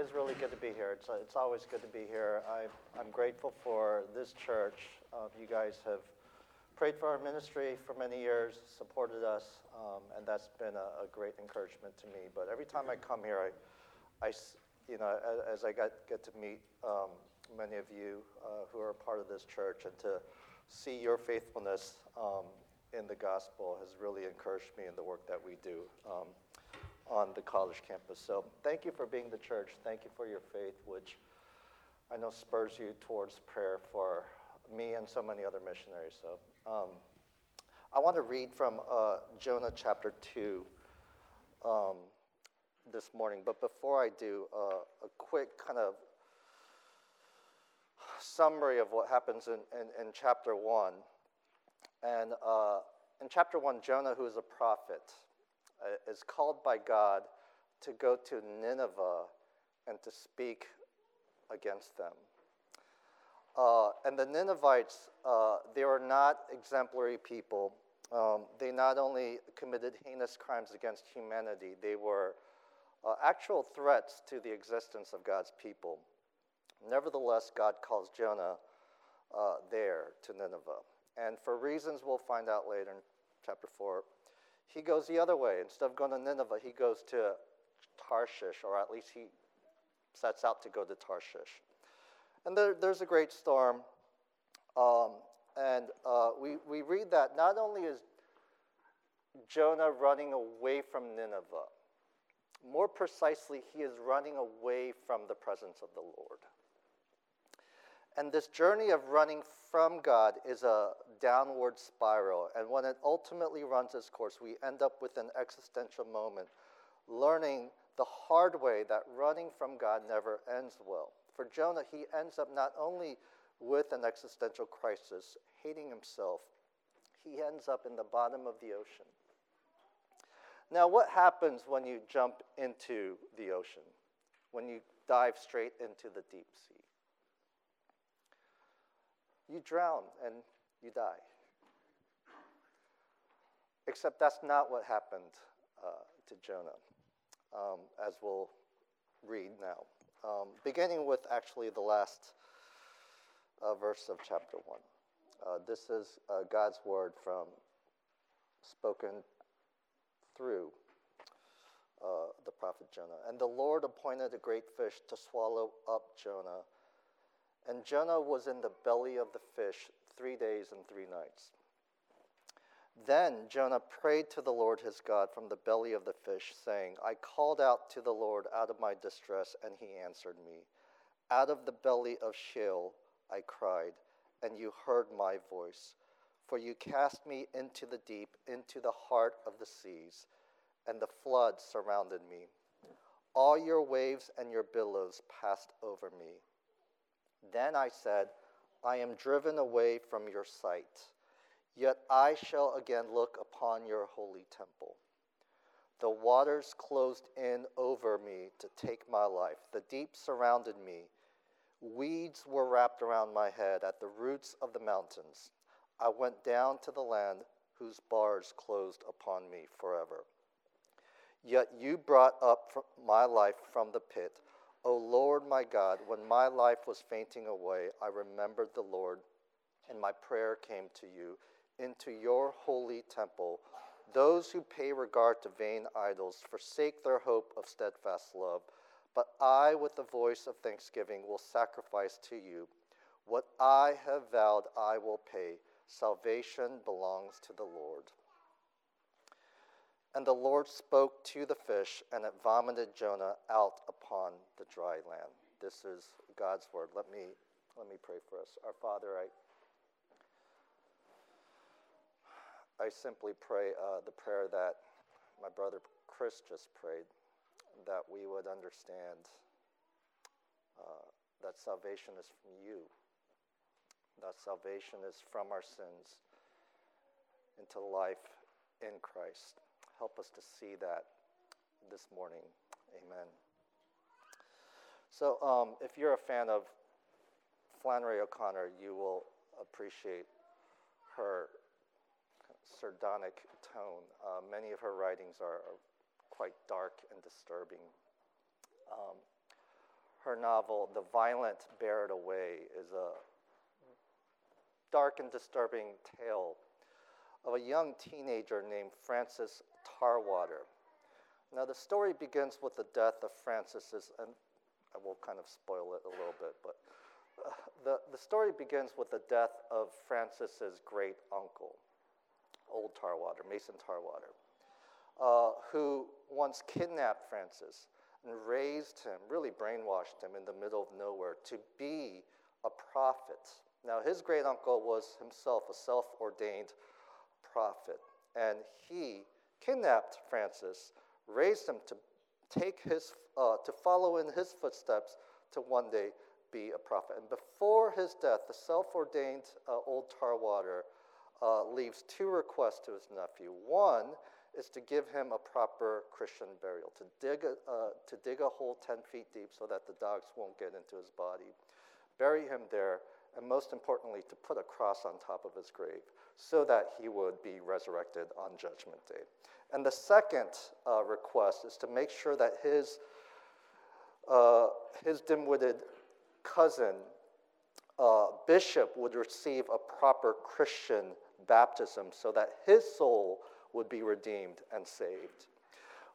is really good to be here. It's, it's always good to be here. I, I'm grateful for this church. Uh, you guys have prayed for our ministry for many years, supported us, um, and that's been a, a, great encouragement to me. But every time I come here, I, I you know, as, as I get, get to meet um, many of you uh, who are a part of this church and to see your faithfulness um, in the gospel has really encouraged me in the work that we do um, on the college campus. So thank you for being the church. Thank you for your faith, which I know spurs you towards prayer for me and so many other missionaries. So um, I want to read from uh, Jonah chapter 2 um, this morning. But before I do, uh, a quick kind of summary of what happens in, in, in chapter 1. And uh, in chapter 1, Jonah, who is a prophet, uh, is called by God to go to Nineveh and to speak against them. Uh, and the Ninevites, uh, they were not exemplary people. Um, they not only committed heinous crimes against humanity, they were uh, actual threats to the existence of God's people. Nevertheless, God calls Jonah uh, there to Nineveh. And for reasons we'll find out later in chapter 4, he goes the other way. Instead of going to Nineveh, he goes to Tarshish, or at least he sets out to go to Tarshish. And there, there's a great storm. Um, and uh, we, we read that not only is Jonah running away from Nineveh, more precisely, he is running away from the presence of the Lord. And this journey of running from God is a downward spiral. And when it ultimately runs its course, we end up with an existential moment, learning the hard way that running from God never ends well. For Jonah, he ends up not only with an existential crisis, hating himself, he ends up in the bottom of the ocean. Now, what happens when you jump into the ocean? When you dive straight into the deep sea? You drown and you die. Except that's not what happened uh, to Jonah, um, as we'll read now. Um, beginning with actually the last uh, verse of chapter 1. Uh, this is uh, God's word from spoken through uh, the prophet Jonah. And the Lord appointed a great fish to swallow up Jonah and Jonah was in the belly of the fish three days and three nights. Then Jonah prayed to the Lord his God from the belly of the fish, saying, I called out to the Lord out of my distress, and he answered me. Out of the belly of Sheol I cried, and you heard my voice. For you cast me into the deep, into the heart of the seas, and the flood surrounded me. All your waves and your billows passed over me. Then I said, I am driven away from your sight, yet I shall again look upon your holy temple. The waters closed in over me to take my life. The deep surrounded me. Weeds were wrapped around my head at the roots of the mountains. I went down to the land whose bars closed upon me forever. Yet you brought up my life from the pit O Lord my God, when my life was fainting away, I remembered the Lord, and my prayer came to you into your holy temple. Those who pay regard to vain idols forsake their hope of steadfast love. But I, with the voice of thanksgiving, will sacrifice to you. What I have vowed, I will pay. Salvation belongs to the Lord. And the Lord spoke to the fish, and it vomited Jonah out upon the dry land. This is God's word. Let me, let me pray for us. Our Father, I, I simply pray uh, the prayer that my brother Chris just prayed, that we would understand uh, that salvation is from you, that salvation is from our sins into life in Christ. Help us to see that this morning. Amen. So, um, if you're a fan of Flannery O'Connor, you will appreciate her sardonic tone. Uh, many of her writings are, are, quite dark and disturbing. Um, her novel, The Violent Bear It Away, is a dark and disturbing tale of a young teenager named Francis Tarwater. Now, the story begins with the death of Francis's, and I will kind of spoil it a little bit, but uh, the, the story begins with the death of Francis's great uncle, Old Tarwater, Mason Tarwater, uh, who once kidnapped Francis and raised him, really brainwashed him in the middle of nowhere to be a prophet. Now, his great uncle was himself a self ordained prophet, and he kidnapped Francis, raised him to take his, uh, to follow in his footsteps to one day be a prophet. And before his death, the self ordained uh, old Tarwater uh, leaves two requests to his nephew. One is to give him a proper Christian burial, to dig a, uh, to dig a hole 10 feet deep so that the dogs won't get into his body, bury him there, and most importantly, to put a cross on top of his grave so that he would be resurrected on Judgment Day. And the second uh, request is to make sure that his, uh, his dim witted cousin, uh, bishop, would receive a proper Christian baptism so that his soul would be redeemed and saved.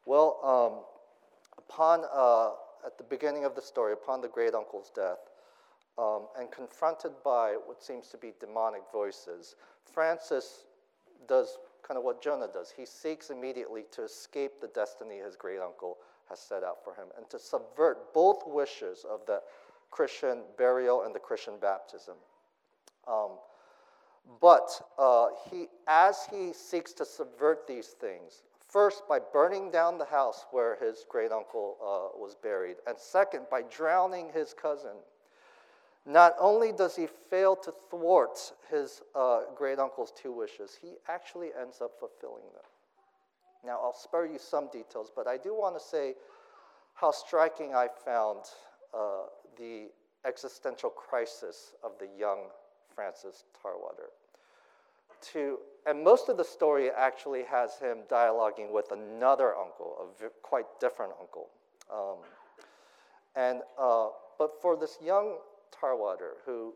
Well, um, upon, uh, at the beginning of the story, upon the great uncle's death, um, and confronted by what seems to be demonic voices, Francis does kind of what Jonah does. He seeks immediately to escape the destiny his great uncle has set out for him and to subvert both wishes of the Christian burial and the Christian baptism. Um, but uh, he, as he seeks to subvert these things, first by burning down the house where his great uncle uh, was buried, and second by drowning his cousin, not only does he fail to thwart his uh, great uncle's two wishes, he actually ends up fulfilling them. Now, I'll spare you some details, but I do want to say how striking I found uh, the existential crisis of the young Francis Tarwater. To, and most of the story actually has him dialoguing with another uncle, a v- quite different uncle. Um, and, uh, but for this young Tarwater, who,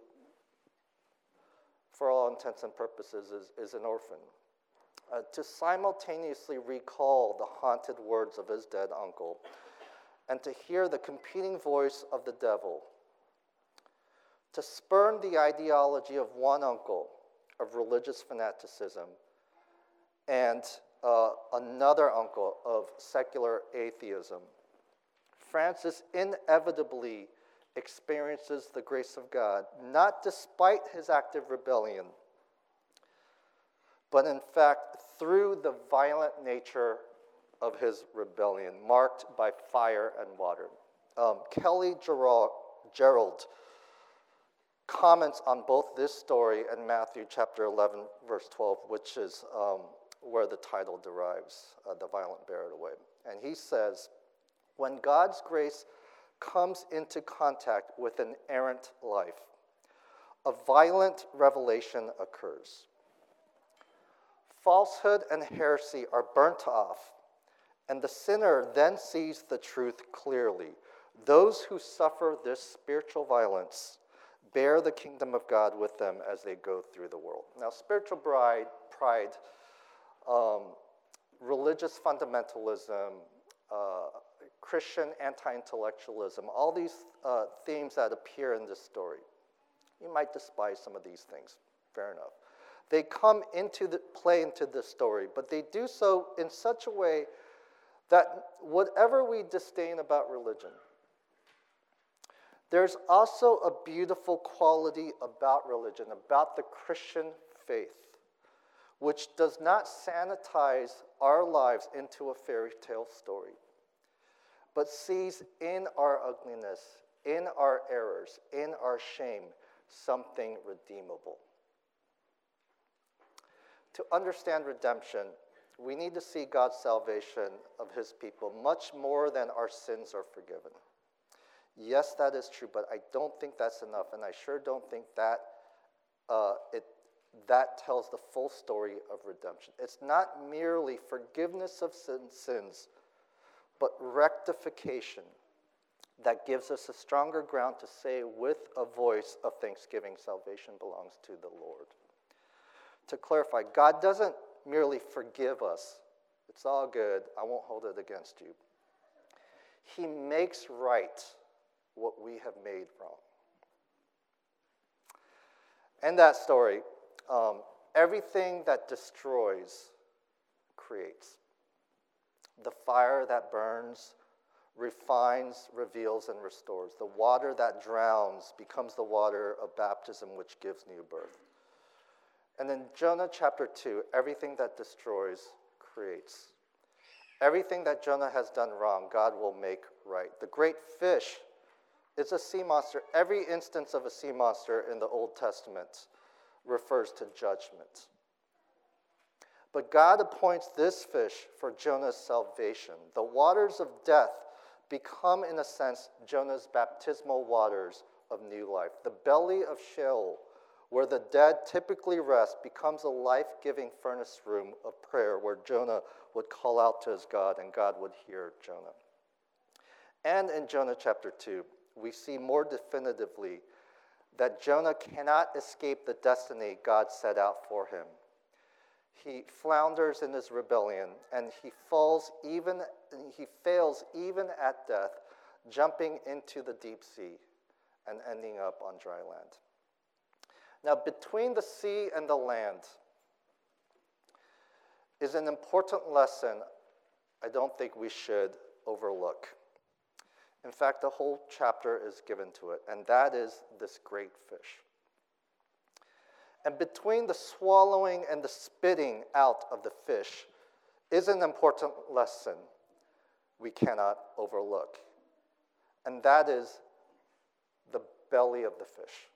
for all intents and purposes, is, is an orphan, uh, to simultaneously recall the haunted words of his dead uncle and to hear the competing voice of the devil to spurn the ideology of one uncle of religious fanaticism and uh, another uncle of secular atheism. Francis inevitably experiences the grace of God, not despite his active rebellion, but in fact through the violent nature of his rebellion, marked by fire and water. Um, Kelly Gerald, Gerald comments on both this story and Matthew chapter 11, verse 12, which is um, where the title derives, uh, The Violent Bear It Away. And he says, When God's grace comes into contact with an errant life, a violent revelation occurs. Falsehood and heresy are burnt off, and the sinner then sees the truth clearly. Those who suffer this spiritual violence bear the kingdom of God with them as they go through the world. Now, spiritual bride, pride, um, religious fundamentalism, uh, Christian anti intellectualism, all these uh, themes that appear in this story. You might despise some of these things, fair enough. They come into the play into this story, but they do so in such a way that whatever we disdain about religion, there's also a beautiful quality about religion, about the Christian faith, which does not sanitize our lives into a fairy tale story, but sees in our ugliness, in our errors, in our shame, something redeemable. To understand redemption, we need to see God's salvation of his people much more than our sins are forgiven. Yes, that is true, but I don't think that's enough, and I sure don't think that uh, it, that tells the full story of redemption. It's not merely forgiveness of sin, sins, but rectification, that gives us a stronger ground to say with a voice of thanksgiving, salvation belongs to the Lord. To clarify, God doesn't merely forgive us, it's all good, I won't hold it against you. He makes right what we have made wrong. And that story, um, everything that destroys creates. The fire that burns refines, reveals, and restores. The water that drowns becomes the water of baptism, which gives new birth. And in Jonah chapter 2, everything that destroys creates. Everything that Jonah has done wrong, God will make right. The great fish is a sea monster. Every instance of a sea monster in the Old Testament refers to judgment. But God appoints this fish for Jonah's salvation. The waters of death become, in a sense, Jonah's baptismal waters of new life. The belly of Sheol, where the dead typically rest, becomes a life giving furnace room of prayer where Jonah would call out to his God and God would hear Jonah. And in Jonah chapter 2, we see more definitively that Jonah cannot escape the destiny God set out for him. He flounders in his rebellion and he falls even he fails even at death, jumping into the deep sea and ending up on dry land. Now, between the sea and the land is an important lesson I don't think we should overlook. In fact, the whole chapter is given to it, and that is this great fish. And between the swallowing and the spitting out of the fish is an important lesson we cannot overlook. And that is the belly of the fish.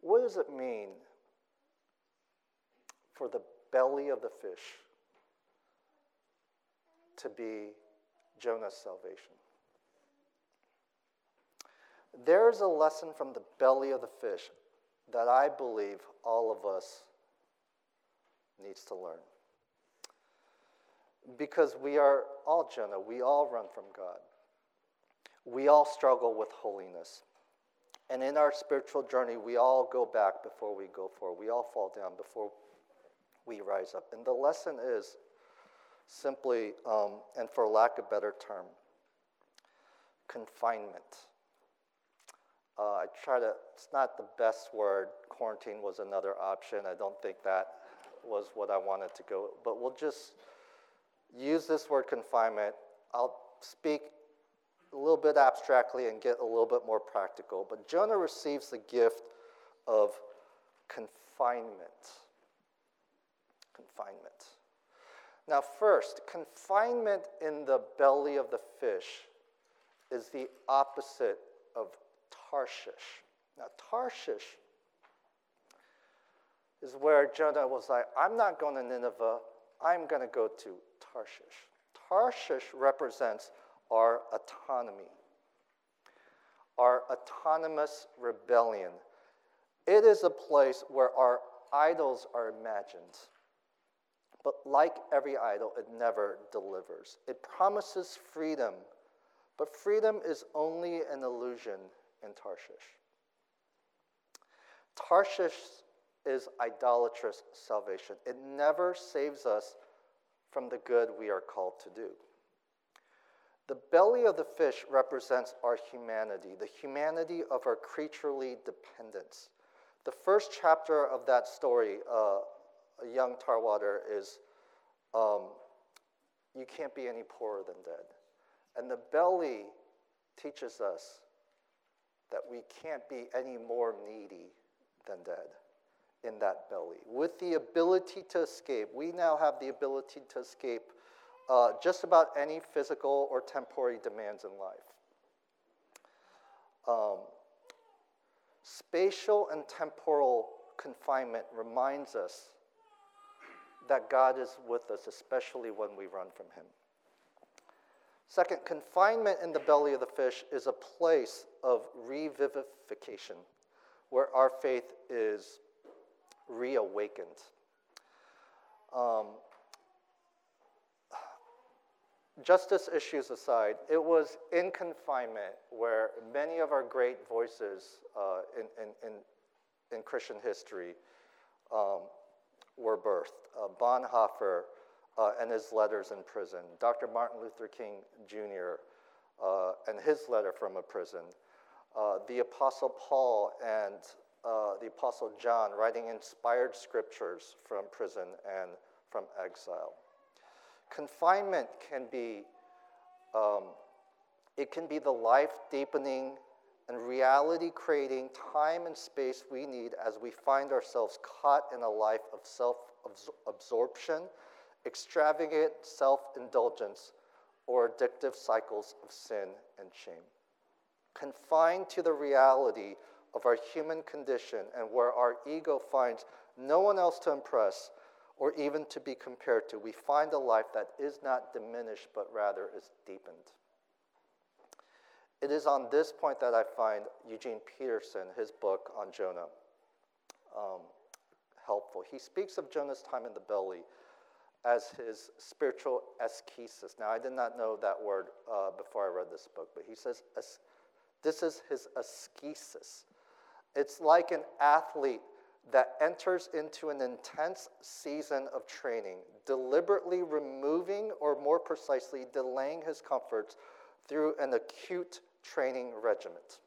What does it mean for the belly of the fish to be Jonah's salvation? There's a lesson from the belly of the fish that I believe all of us needs to learn because we are all Jonah, we all run from God. We all struggle with holiness. And in our spiritual journey, we all go back before we go forward. We all fall down before we rise up. And the lesson is simply, um, and for lack of a better term, confinement. Uh, I try to, it's not the best word. Quarantine was another option. I don't think that was what I wanted to go, but we'll just use this word confinement. I'll speak a little bit abstractly and get a little bit more practical. But Jonah receives the gift of confinement. Confinement. Now, first, confinement in the belly of the fish is the opposite of Tarshish. Now, Tarshish is where Jonah was like, I'm not going to Nineveh. I'm going to go to Tarshish. Tarshish represents our autonomy, our autonomous rebellion. It is a place where our idols are imagined. But like every idol, it never delivers. It promises freedom, but freedom is only an illusion in Tarshish. Tarshish is idolatrous salvation. It never saves us from the good we are called to do. The belly of the fish represents our humanity, the humanity of our creaturely dependence. The first chapter of that story, uh, a young tarwater, is um, you can't be any poorer than dead. And the belly teaches us that we can't be any more needy than dead in that belly. With the ability to escape, we now have the ability to escape uh, just about any physical or temporary demands in life. Um, spatial and temporal confinement reminds us that God is with us, especially when we run from Him. Second, confinement in the belly of the fish is a place of revivification where our faith is reawakened. Um, justice issues aside, it was in confinement where many of our great voices uh, in, in, in, in, Christian history um, were birthed. Uh, Bonhoeffer uh, and his letters in prison, Dr. Martin Luther King Jr. Uh, and his letter from a prison, uh, the Apostle Paul and uh, the Apostle John writing inspired scriptures from prison and from exile. Confinement can be, um, it can be the life deepening and reality creating time and space we need as we find ourselves caught in a life of self absorption, extravagant self indulgence, or addictive cycles of sin and shame. Confined to the reality of our human condition and where our ego finds no one else to impress or even to be compared to, we find a life that is not diminished but rather is deepened. It is on this point that I find Eugene Peterson, his book on Jonah, um, helpful. He speaks of Jonah's time in the belly as his spiritual ascesis. Now, I did not know that word uh, before I read this book, but he says this is his ascesis. It's like an athlete that enters into an intense season of training, deliberately removing or more precisely delaying his comforts through an acute training regiment.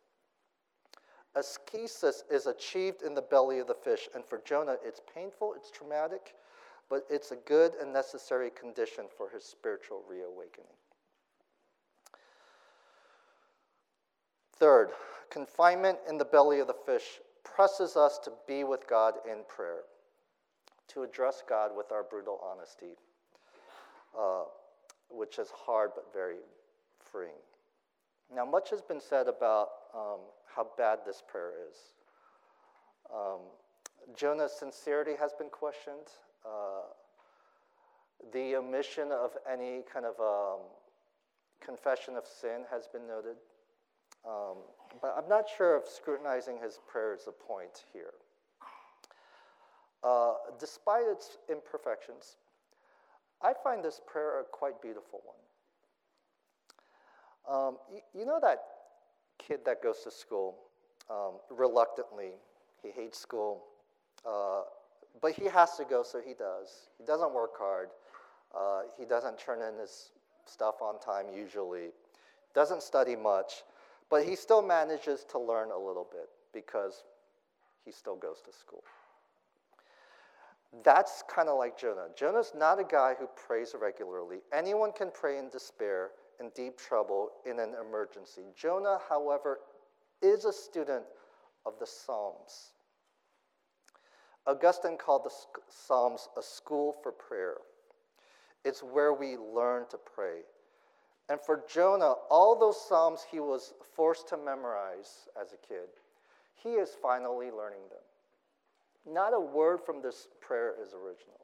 Ascesis is achieved in the belly of the fish, and for Jonah, it's painful, it's traumatic, but it's a good and necessary condition for his spiritual reawakening. Third, confinement in the belly of the fish presses us to be with God in prayer, to address God with our brutal honesty, uh, which is hard but very freeing. Now, much has been said about um, how bad this prayer is. Um, Jonah's sincerity has been questioned. Uh, the omission of any kind of um, confession of sin has been noted. Um, but I'm not sure if scrutinizing his prayer is the point here. Uh, despite its imperfections, I find this prayer a quite beautiful one. Um, you, you, know that kid that goes to school um, reluctantly, he hates school, uh, but he has to go, so he does. He doesn't work hard. Uh, he doesn't turn in his stuff on time usually. Doesn't study much, but he still manages to learn a little bit because he still goes to school. That's kind of like Jonah. Jonah's not a guy who prays regularly. Anyone can pray in despair, in deep trouble, in an emergency. Jonah, however, is a student of the Psalms. Augustine called the Psalms a school for prayer. It's where we learn to pray. And for Jonah, all those Psalms he was forced to memorize as a kid, he is finally learning them. Not a word from this prayer is original.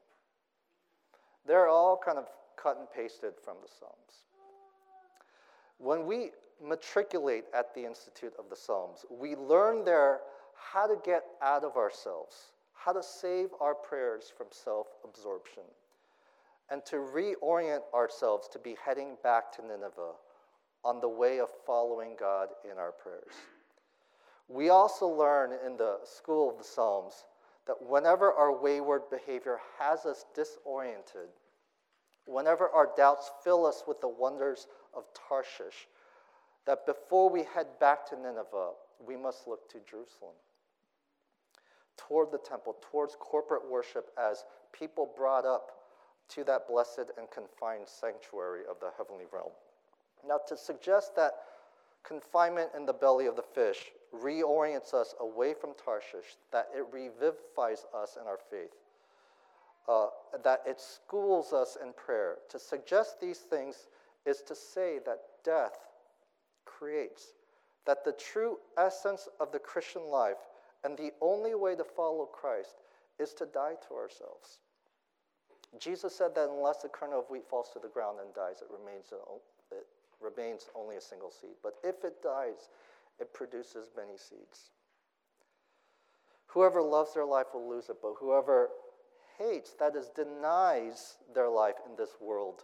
They're all kind of cut and pasted from the Psalms. When we matriculate at the Institute of the Psalms, we learn there how to get out of ourselves, how to save our prayers from self absorption and to reorient ourselves to be heading back to Nineveh on the way of following God in our prayers. We also learn in the school of the Psalms that whenever our wayward behavior has us disoriented, whenever our doubts fill us with the wonders of Tarshish, that before we head back to Nineveh, we must look to Jerusalem, toward the temple, towards corporate worship as people brought up to that blessed and confined sanctuary of the heavenly realm. Now, to suggest that confinement in the belly of the fish reorients us away from Tarshish, that it revivifies us in our faith, uh, that it schools us in prayer, to suggest these things is to say that death creates, that the true essence of the Christian life and the only way to follow Christ is to die to ourselves. Jesus said that unless a kernel of wheat falls to the ground and dies, it remains, it remains only a single seed. But if it dies, it produces many seeds. Whoever loves their life will lose it, but whoever hates, that is, denies their life in this world,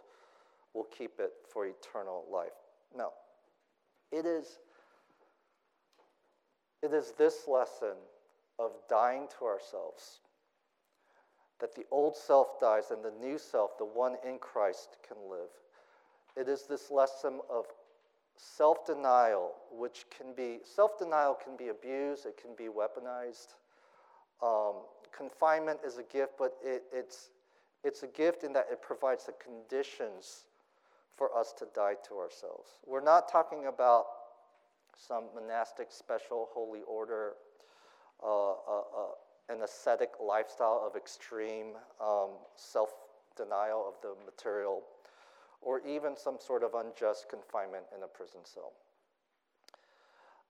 will keep it for eternal life. No. It is, it is this lesson of dying to ourselves that the old self dies and the new self, the one in Christ, can live. It is this lesson of self denial, which can be, self denial can be abused, it can be weaponized. Um, confinement is a gift, but it, it's, it's a gift in that it provides the conditions for us to die to ourselves. We're not talking about some monastic special holy order, an ascetic lifestyle of extreme um, self denial of the material, or even some sort of unjust confinement in a prison cell.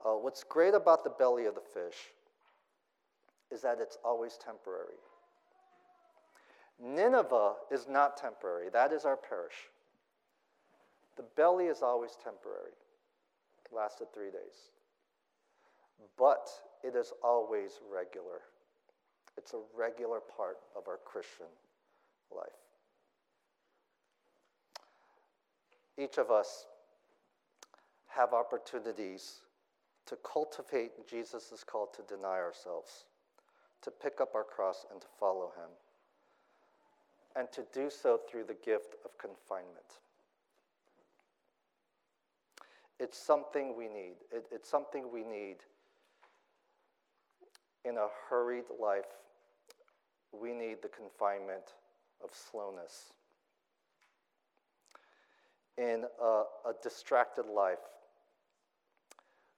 Uh, what's great about the belly of the fish is that it's always temporary. Nineveh is not temporary, that is our parish. The belly is always temporary, it lasted three days. But it is always regular. It's a regular part of our Christian life. Each of us have opportunities to cultivate Jesus' call to deny ourselves, to pick up our cross and to follow him, and to do so through the gift of confinement. It's something we need. It, it's something we need in a hurried life. We need the confinement of slowness. In a, a distracted life,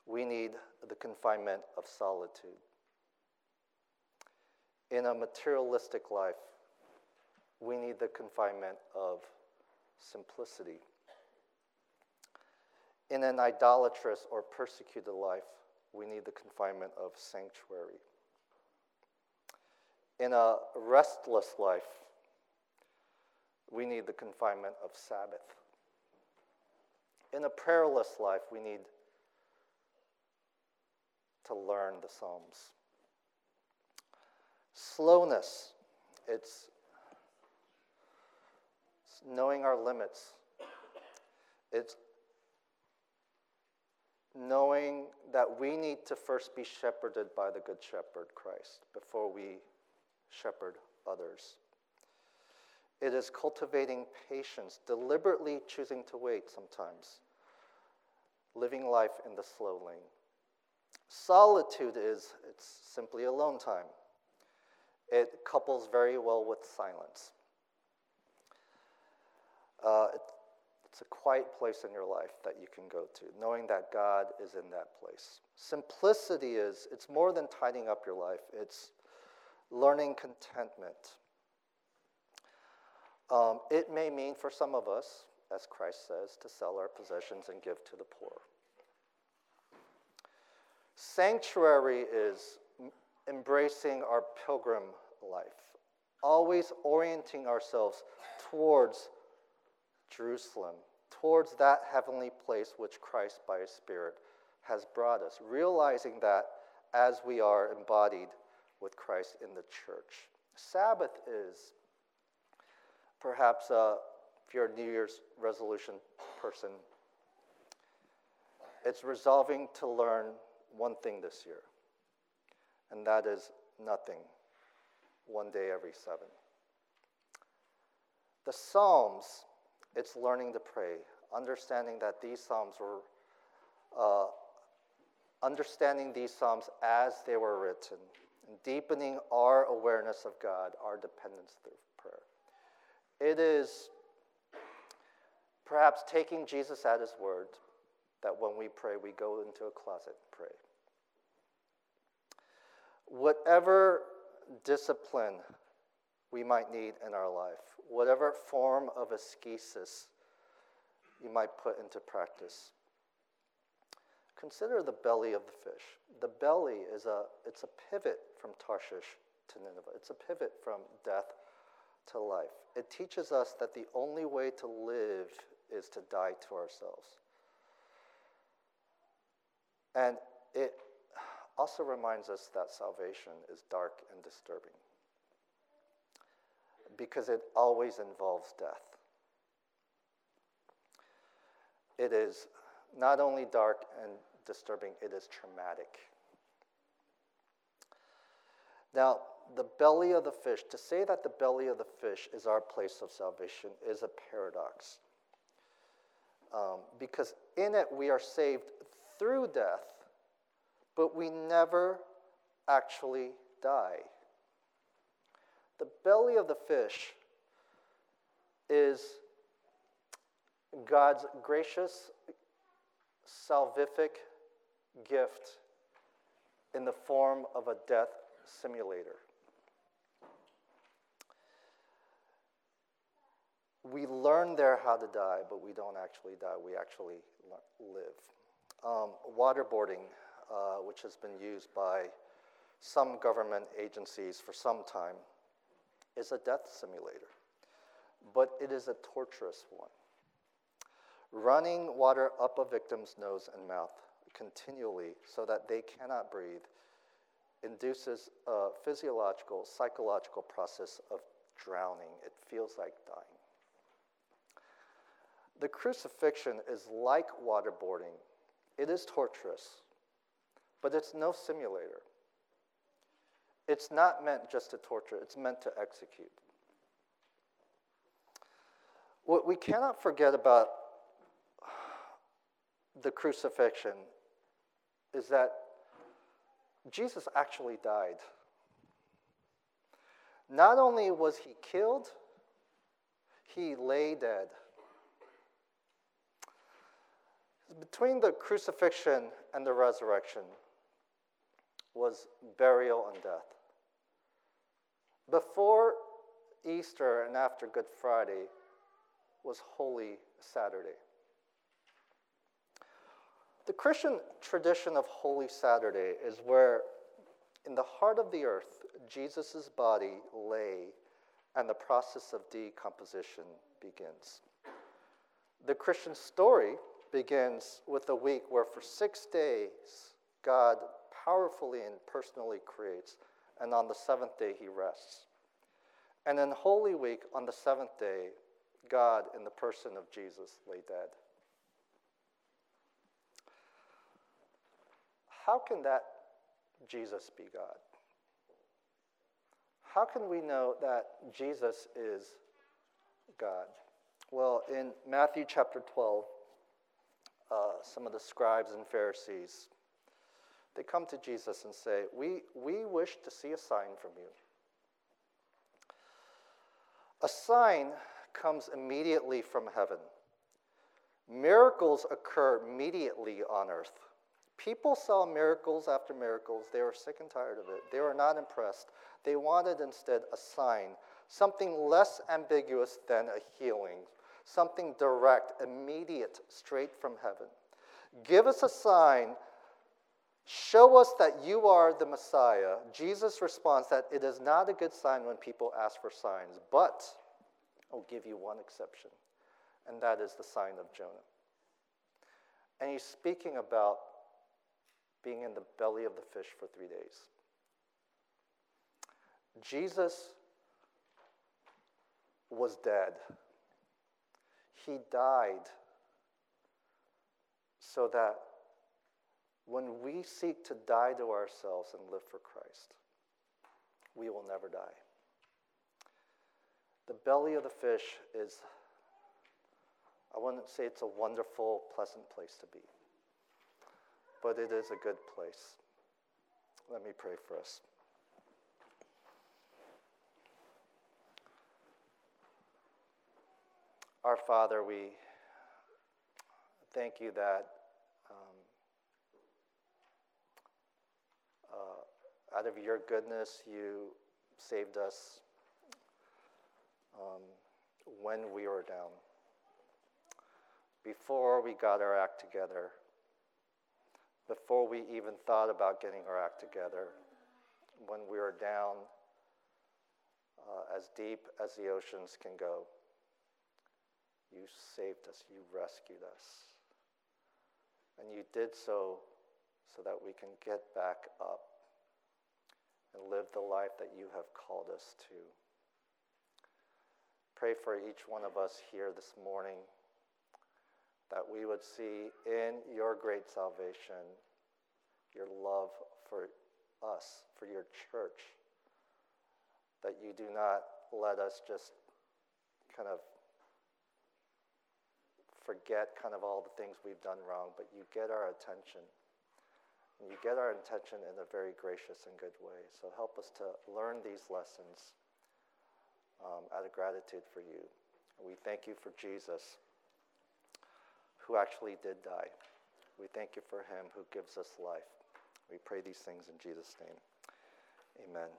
we need the confinement of solitude. In a materialistic life, we need the confinement of simplicity. In an idolatrous or persecuted life, we need the confinement of sanctuary. In a restless life, we need the confinement of Sabbath. In a prayerless life, we need to learn the Psalms. Slowness, it's, knowing our limits. It's knowing that we need to first be shepherded by the Good Shepherd, Christ, before we shepherd others. It is cultivating patience, deliberately choosing to wait sometimes, living life in the slow lane. Solitude is it's simply alone time. It couples very well with silence. Uh, it, it's a quiet place in your life that you can go to, knowing that God is in that place. Simplicity is, it's more than tidying up your life, it's learning contentment. Um, it may mean for some of us, as Christ says, to sell our possessions and give to the poor. Sanctuary is embracing our pilgrim life, always orienting ourselves towards Jerusalem, towards that heavenly place which Christ, by His Spirit, has brought us, realizing that as we are embodied with Christ in the church. Sabbath is perhaps, uh, if you're a New Year's resolution person, it's resolving to learn one thing this year, and that is nothing, one day every seven. The Psalms it's learning to pray, understanding that these Psalms were, uh, understanding these Psalms as they were written, deepening our awareness of God, our dependence through prayer. It is perhaps taking Jesus at his word that when we pray, we go into a closet and pray. Whatever discipline we might need in our life, whatever form of ascesis you might put into practice. Consider the belly of the fish. The belly is a it's a pivot from Tarshish to Nineveh. It's a pivot from death to life. It teaches us that the only way to live is to die to ourselves. And it also reminds us that salvation is dark and disturbing because it always involves death. it is not only dark and disturbing, it is traumatic. Now, the belly of the fish, to say that the belly of the fish is our place of salvation is a paradox. Um, because in it we are saved through death, but we never actually die. The belly of the fish is God's gracious, salvific gift in the form of a death simulator. We learn there how to die, but we don't actually die. We actually live. Um, waterboarding, uh, which has been used by some government agencies for some time, is a death simulator, but it is a torturous one. Running water up a victim's nose and mouth continually so that they cannot breathe induces a physiological, psychological process of drowning. It feels like dying. The crucifixion is like waterboarding. It is torturous, but it's no simulator. It's not meant just to torture, it's meant to execute. What we cannot forget about the crucifixion is that Jesus actually died. Not only was he killed, he lay dead. Between the crucifixion and the resurrection was burial and death. Before Easter and after Good Friday was Holy Saturday. The Christian tradition of Holy Saturday is where, in the heart of the earth, Jesus' body lay and the process of decomposition begins. The Christian story begins with a week where, for six days, God powerfully and personally creates, and on the seventh day, he rests. And in Holy Week, on the seventh day, God, in the person of Jesus, lay dead. How can that Jesus be God? How can we know that Jesus is God? Well, in Matthew chapter 12, uh, some of the scribes and Pharisees, they come to Jesus and say, we, we wish to see a sign from you. A sign comes immediately from heaven. Miracles occur immediately on earth. People saw miracles after miracles. They were sick and tired of it. They were not impressed. They wanted instead a sign, something less ambiguous than a healing, something direct, immediate, straight from heaven. Give us a sign. Show us that you are the Messiah. Jesus responds that it is not a good sign when people ask for signs, but I'll give you one exception, and that is the sign of Jonah. And he's speaking about being in the belly of the fish for three days. Jesus was dead. He died so that when we seek to die to ourselves and live for Christ, we will never die. The belly of the fish is, I wouldn't say it's a wonderful, pleasant place to be but it is a good place. Let me pray for us. Our Father, we thank you that um, uh, out of your goodness you saved us um, when we were down. Before we got our act together, before we even thought about getting our act together, when we were down uh, as deep as the oceans can go. You saved us, you rescued us. And you did so so that we can get back up and live the life that you have called us to. Pray for each one of us here this morning. That we would see in your great salvation your love for us, for your church, that you do not let us just kind of forget kind of all the things we've done wrong, but you get our attention. And you get our attention in a very gracious and good way. So help us to learn these lessons um, out of gratitude for you. And we thank you for Jesus, who actually did die. We thank you for him who gives us life. We pray these things in Jesus' name. Amen.